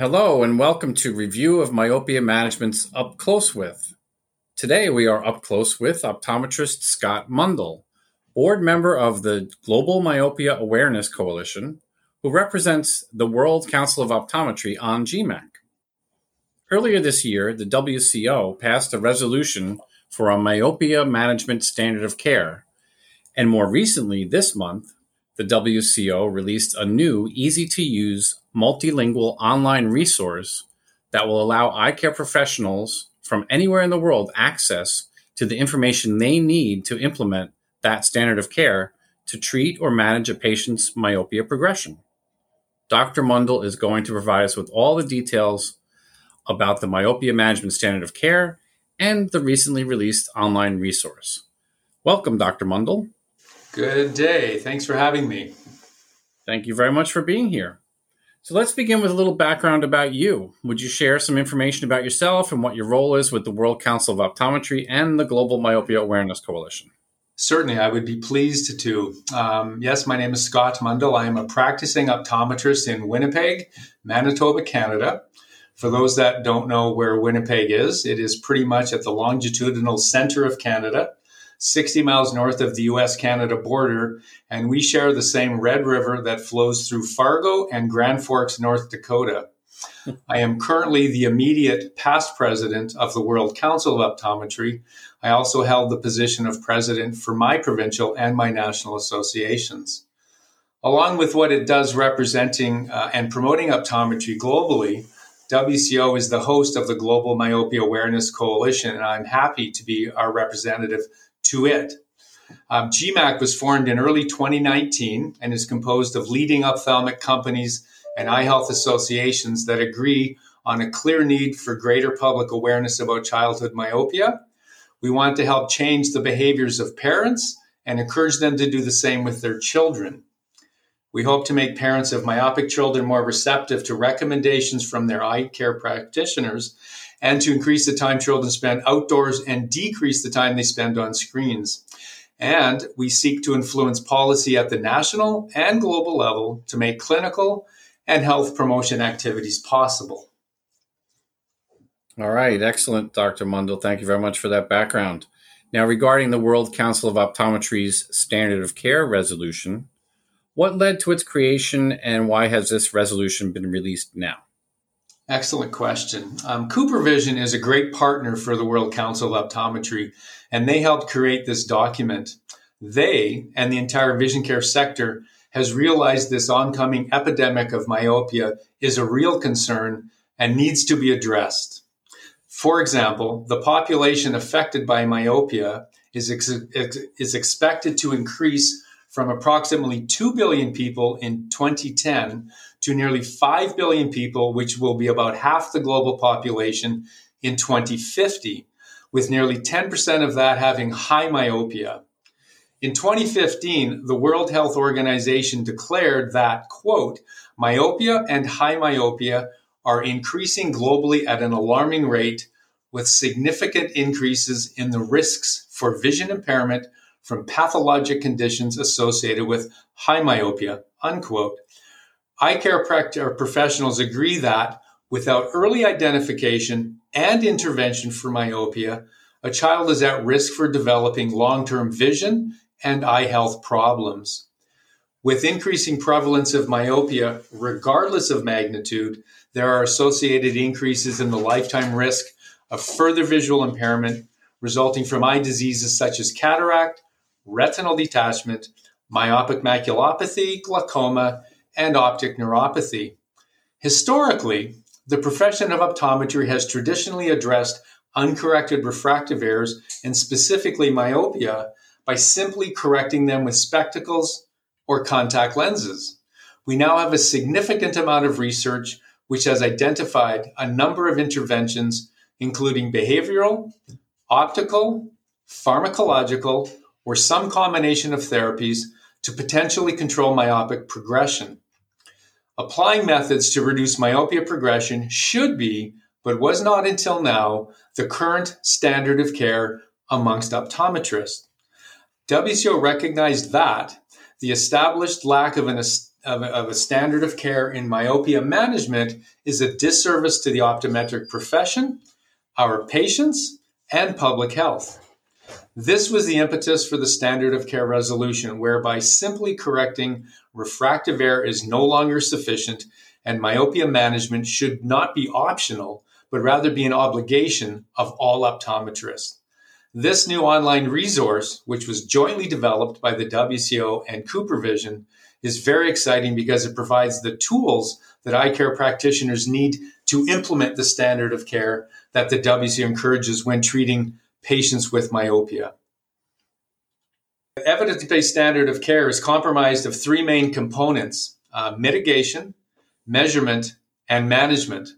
Hello, and welcome to Review of Myopia Management's Up Close With. Today we are up close with optometrist Scott Mundle, board member of the Global Myopia Awareness Coalition, who represents the World Council of Optometry on GMAC. Earlier this year, the WCO passed a resolution for a myopia management standard of care, and more recently this month, the WCO released a new, easy to use, multilingual online resource that will allow eye care professionals from anywhere in the world access to the information they need to implement that standard of care to treat or manage a patient's myopia progression. Dr. Mundle is going to provide us with all the details about the myopia management standard of care and the recently released online resource. Welcome, Dr. Mundle. Good day. Thanks for having me. Thank you very much for being here. So let's begin with a little background about you. Would you share some information about yourself and what your role is with the World Council of Optometry and the Global Myopia Awareness Coalition? Certainly, I would be pleased to. Um, yes, my name is Scott Mundle. I am a practicing optometrist in Winnipeg, Manitoba, Canada. For those that don't know where Winnipeg is, it is pretty much at the longitudinal center of Canada. 60 miles north of the US Canada border, and we share the same Red River that flows through Fargo and Grand Forks, North Dakota. I am currently the immediate past president of the World Council of Optometry. I also held the position of president for my provincial and my national associations. Along with what it does representing uh, and promoting optometry globally, WCO is the host of the Global Myopia Awareness Coalition, and I'm happy to be our representative to it. Um, GMAC was formed in early 2019 and is composed of leading ophthalmic companies and eye health associations that agree on a clear need for greater public awareness about childhood myopia. We want to help change the behaviors of parents and encourage them to do the same with their children. We hope to make parents of myopic children more receptive to recommendations from their eye care practitioners and to increase the time children spend outdoors and decrease the time they spend on screens. And we seek to influence policy at the national and global level to make clinical and health promotion activities possible. All right, excellent, Dr. Mundle. Thank you very much for that background. Now, regarding the World Council of Optometry's Standard of Care resolution, what led to its creation and why has this resolution been released now? Excellent question. Um, CooperVision is a great partner for the World Council of Optometry, and they helped create this document. They and the entire vision care sector has realized this oncoming epidemic of myopia is a real concern and needs to be addressed. For example, the population affected by myopia is, ex- is expected to increase from approximately 2 billion people in 2010 to nearly 5 billion people, which will be about half the global population in 2050, with nearly 10% of that having high myopia. In 2015, the World Health Organization declared that, quote, myopia and high myopia are increasing globally at an alarming rate, with significant increases in the risks for vision impairment from pathologic conditions associated with high myopia, unquote. Eye care professionals agree that without early identification and intervention for myopia, a child is at risk for developing long term vision and eye health problems. With increasing prevalence of myopia, regardless of magnitude, there are associated increases in the lifetime risk of further visual impairment resulting from eye diseases such as cataract, retinal detachment, myopic maculopathy, glaucoma, and optic neuropathy. Historically, the profession of optometry has traditionally addressed uncorrected refractive errors and specifically myopia by simply correcting them with spectacles or contact lenses. We now have a significant amount of research which has identified a number of interventions, including behavioral, optical, pharmacological, or some combination of therapies to potentially control myopic progression. Applying methods to reduce myopia progression should be, but was not until now, the current standard of care amongst optometrists. WCO recognized that the established lack of an of of a standard of care in myopia management is a disservice to the optometric profession, our patients, and public health. This was the impetus for the standard of care resolution, whereby simply correcting refractive error is no longer sufficient and myopia management should not be optional, but rather be an obligation of all optometrists. This new online resource, which was jointly developed by the WCO and CooperVision, is very exciting because it provides the tools that eye care practitioners need to implement the standard of care that the WCO encourages when treating patients with myopia. The evidence based standard of care is comprised of three main components uh, mitigation, measurement, and management.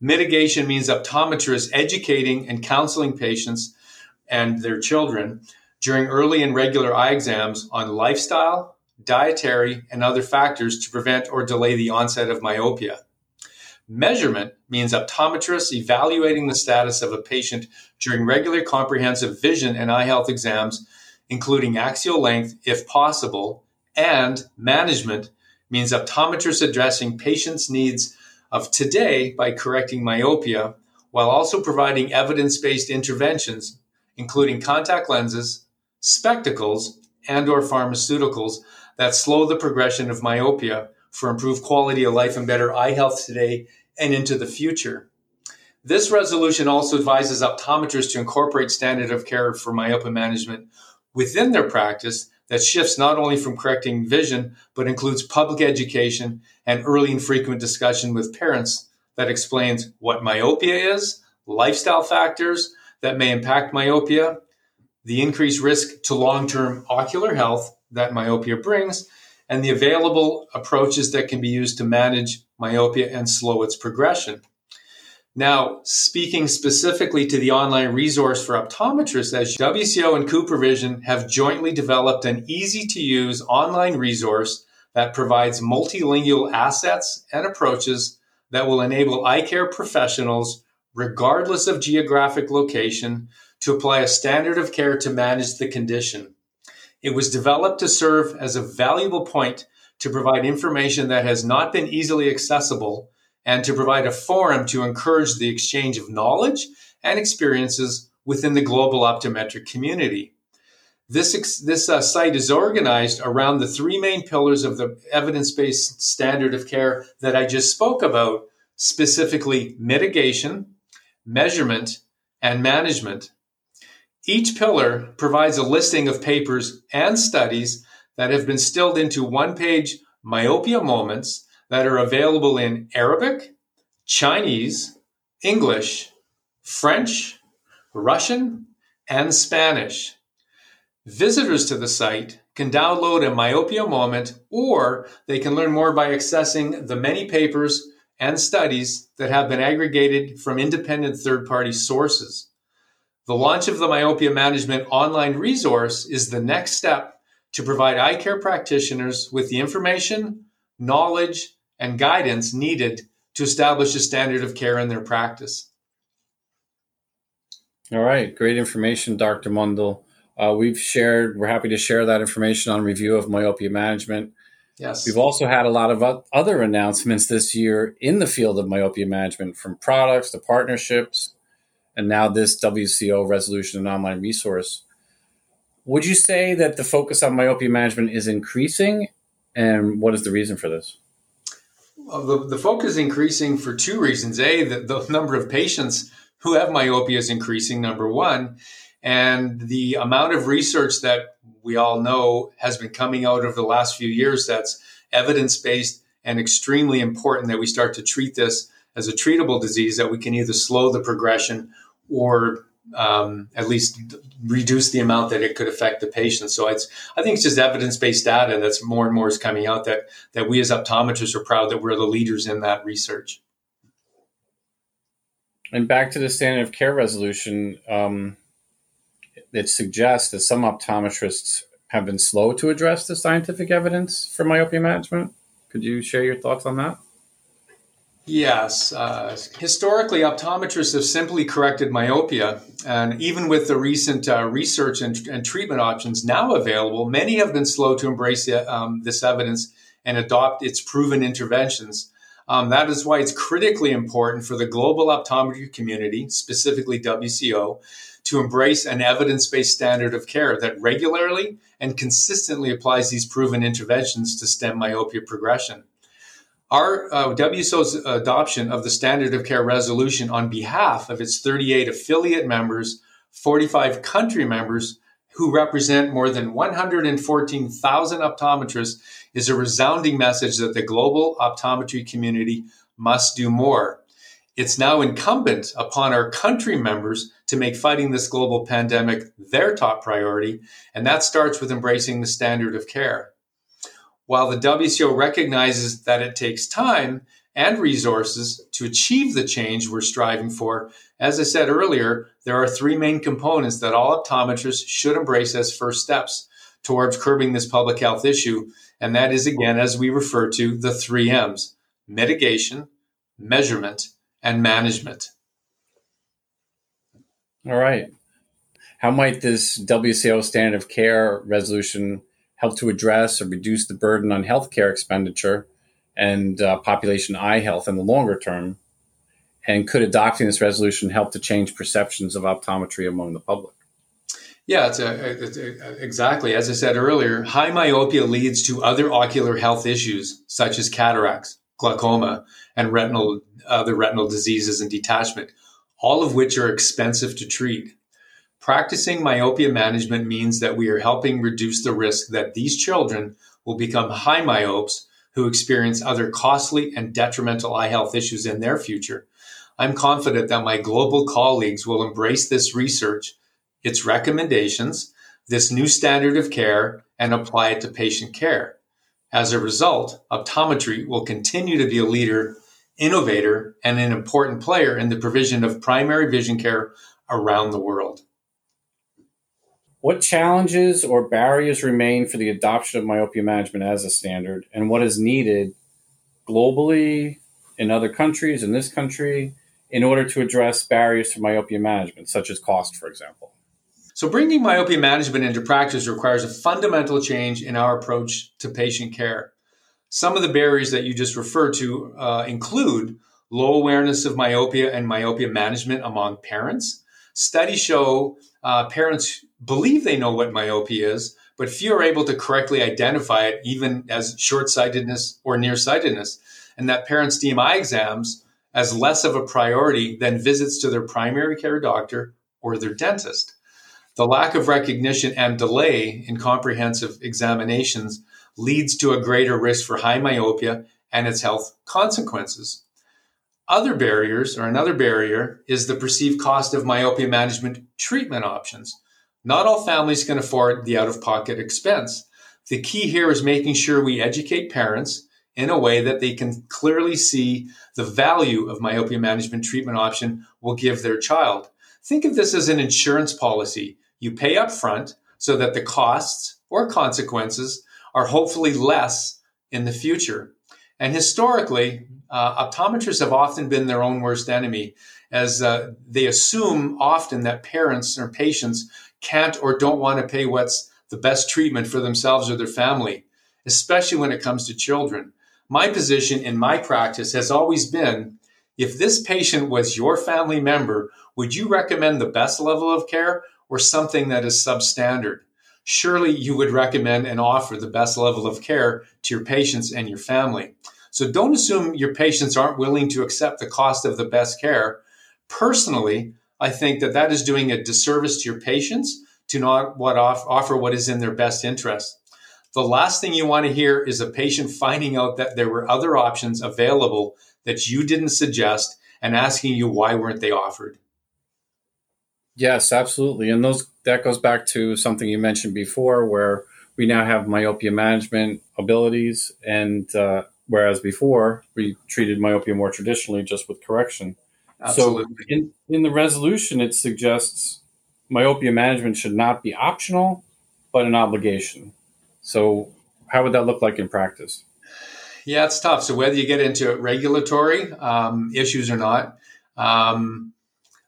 Mitigation means optometrists educating and counseling patients and their children during early and regular eye exams on lifestyle, dietary, and other factors to prevent or delay the onset of myopia. Measurement means optometrists evaluating the status of a patient during regular comprehensive vision and eye health exams, including axial length if possible, and management means optometrists addressing patients' needs of today by correcting myopia while also providing evidence based interventions, including contact lenses, spectacles, and or pharmaceuticals that slow the progression of myopia for improved quality of life and better eye health today and into the future. This resolution also advises optometrists to incorporate standard of care for myopia management within their practice that shifts not only from correcting vision, but includes public education and early and frequent discussion with parents that explains what myopia is, lifestyle factors that may impact myopia, the increased risk to long term ocular health that myopia brings, and the available approaches that can be used to manage myopia and slow its progression. Now, speaking specifically to the online resource for optometrists, as WCO and CooperVision have jointly developed an easy to use online resource that provides multilingual assets and approaches that will enable eye care professionals, regardless of geographic location, to apply a standard of care to manage the condition. It was developed to serve as a valuable point to provide information that has not been easily accessible and to provide a forum to encourage the exchange of knowledge and experiences within the global optometric community. This, this uh, site is organized around the three main pillars of the evidence based standard of care that I just spoke about, specifically mitigation, measurement, and management. Each pillar provides a listing of papers and studies that have been stilled into one page myopia moments that are available in Arabic, Chinese, English, French, Russian, and Spanish. Visitors to the site can download a myopia moment or they can learn more by accessing the many papers and studies that have been aggregated from independent third party sources. The launch of the myopia management online resource is the next step to provide eye care practitioners with the information, knowledge, and guidance needed to establish a standard of care in their practice. All right, great information, Dr. Mundle. Uh, we've shared, we're happy to share that information on review of myopia management. Yes. We've also had a lot of other announcements this year in the field of myopia management from products to partnerships, and now this WCO resolution and online resource. Would you say that the focus on myopia management is increasing? And what is the reason for this? Well, the, the focus is increasing for two reasons. A, the, the number of patients who have myopia is increasing, number one. And the amount of research that we all know has been coming out over the last few years that's evidence based and extremely important that we start to treat this as a treatable disease, that we can either slow the progression or um, at least reduce the amount that it could affect the patient. So it's, I think it's just evidence-based data that's more and more is coming out that that we as optometrists are proud that we're the leaders in that research. And back to the standard of care resolution, um, it suggests that some optometrists have been slow to address the scientific evidence for myopia management. Could you share your thoughts on that? Yes. Uh, historically, optometrists have simply corrected myopia. And even with the recent uh, research and, and, treatment options now available, many have been slow to embrace um, this evidence and adopt its proven interventions. Um, that is why it's critically important for the global optometry community, specifically WCO, to embrace an evidence based standard of care that regularly and consistently applies these proven interventions to stem myopia progression. Our uh, WCO's adoption of the standard of care resolution on behalf of its 38 affiliate members, 45 country members who represent more than 114,000 optometrists is a resounding message that the global optometry community must do more. It's now incumbent upon our country members to make fighting this global pandemic their top priority, and that starts with embracing the standard of care. While the WCO recognizes that it takes time and resources to achieve the change we're striving for, as I said earlier, there are three main components that all optometrists should embrace as first steps towards curbing this public health issue. And that is, again, as we refer to, the three M's mitigation, measurement, and management. All right. How might this WCO standard of care resolution help to address or reduce the burden on healthcare expenditure and uh, population eye health in the longer term? And could adopting this resolution help to change perceptions of optometry among the public? Yeah, it's, a, it's a, exactly. As I said earlier, high myopia leads to other ocular health issues such as cataracts, glaucoma, and retinal other retinal diseases and detachment, all of which are expensive to treat. Practicing myopia management means that we are helping reduce the risk that these children will become high myopes who experience other costly and detrimental eye health issues in their future. I'm confident that my global colleagues will embrace this research, its recommendations, this new standard of care, and apply it to patient care. As a result, optometry will continue to be a leader, innovator, and an important player in the provision of primary vision care around the world. What challenges or barriers remain for the adoption of myopia management as a standard, and what is needed globally in other countries, in this country, in order to address barriers to myopia management, such as cost, for example? So, bringing myopia management into practice requires a fundamental change in our approach to patient care. Some of the barriers that you just referred to uh, include low awareness of myopia and myopia management among parents. Studies show uh, parents believe they know what myopia is, but few are able to correctly identify it, even as short sightedness or nearsightedness, and that parents deem eye exams as less of a priority than visits to their primary care doctor or their dentist. The lack of recognition and delay in comprehensive examinations leads to a greater risk for high myopia and its health consequences. Other barriers, or another barrier, is the perceived cost of myopia management treatment options. Not all families can afford the out of pocket expense. The key here is making sure we educate parents in a way that they can clearly see the value of myopia management treatment option will give their child. Think of this as an insurance policy. You pay up front so that the costs or consequences are hopefully less in the future. And historically, uh, optometrists have often been their own worst enemy as uh, they assume often that parents or patients can't or don't want to pay what's the best treatment for themselves or their family, especially when it comes to children. My position in my practice has always been if this patient was your family member, would you recommend the best level of care or something that is substandard? Surely you would recommend and offer the best level of care to your patients and your family. So don't assume your patients aren't willing to accept the cost of the best care. Personally, I think that that is doing a disservice to your patients to not what off, offer what is in their best interest. The last thing you want to hear is a patient finding out that there were other options available that you didn't suggest and asking you why weren't they offered. Yes, absolutely. And those that goes back to something you mentioned before where we now have myopia management abilities and uh, whereas before we treated myopia more traditionally just with correction. Absolutely. So in, in the resolution, it suggests myopia management should not be optional, but an obligation. So how would that look like in practice? Yeah, it's tough. So whether you get into regulatory um, issues or not, um,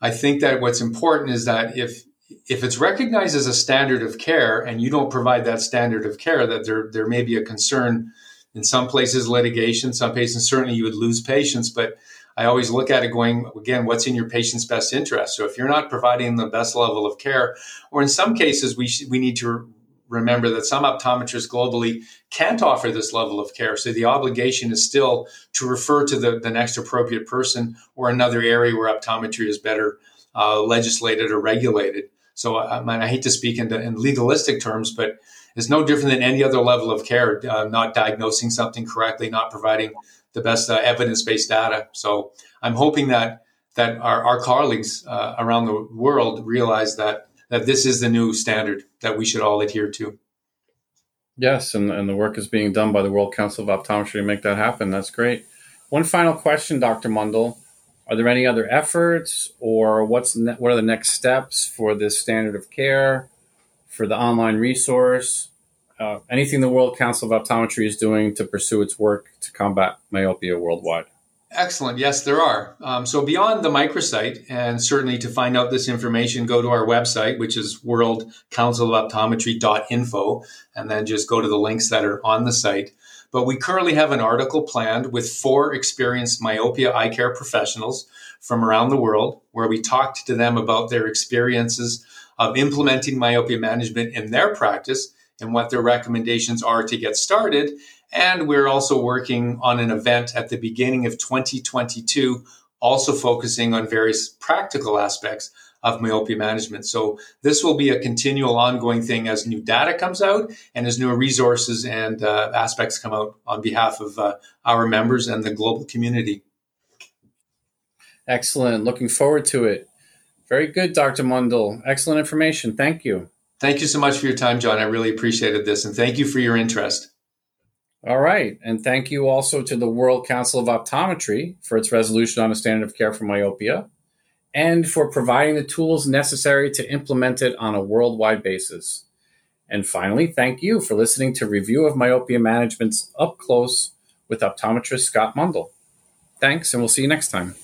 I think that what's important is that if if it's recognized as a standard of care and you don't provide that standard of care, that there there may be a concern In some places, litigation. Some patients certainly, you would lose patients. But I always look at it going again, what's in your patient's best interest? So if you're not providing the best level of care, or in some cases, we sh- we need to remember that some optometrists globally can't offer this level of care. So the obligation is still to refer to the, the next appropriate person or another area where optometry is better uh, legislated or regulated. So I, mean, I hate to speak in, in, legalistic terms, but it's no different than any other level of care, uh, not diagnosing something correctly, not providing the best uh, evidence-based data. So I'm hoping that that our, our colleagues uh, around the world realize that that this is the new standard that we should all adhere to. Yes, and, and the work is being done by the World Council of Optometry to make that happen. That's great. One final question, Dr. Mundle. Are there any other efforts, or what's ne- what are the next steps for this standard of care, for the online resource? Uh, anything the World Council of Optometry is doing to pursue its work to combat myopia worldwide? Excellent. Yes, there are. Um, so beyond the microsite, and certainly to find out this information, go to our website, which is worldcouncilofoptometry.info, and then just go to the links that are on the site. But we currently have an article planned with four experienced myopia eye care professionals from around the world, where we talked to them about their experiences of implementing myopia management in their practice and what their recommendations are to get started and we're also working on an event at the beginning of 2022, also focusing on various practical aspects of myopia management. So this will be a continual ongoing thing as new data comes out and as new resources and uh, aspects come out on behalf of uh, our members and the global community. Excellent. Looking forward to it. Very good, Dr. Mundle. Excellent information. Thank you. Thank you so much for your time, John. I really appreciated this and thank you for your interest. All right. And thank you also to the World Council of Optometry for its resolution on a standard of care for myopia and for providing the tools necessary to implement it on a worldwide basis. And finally, thank you for listening to Review of Myopia Management's Up Close with optometrist Scott Mundle. Thanks, and we'll see you next time.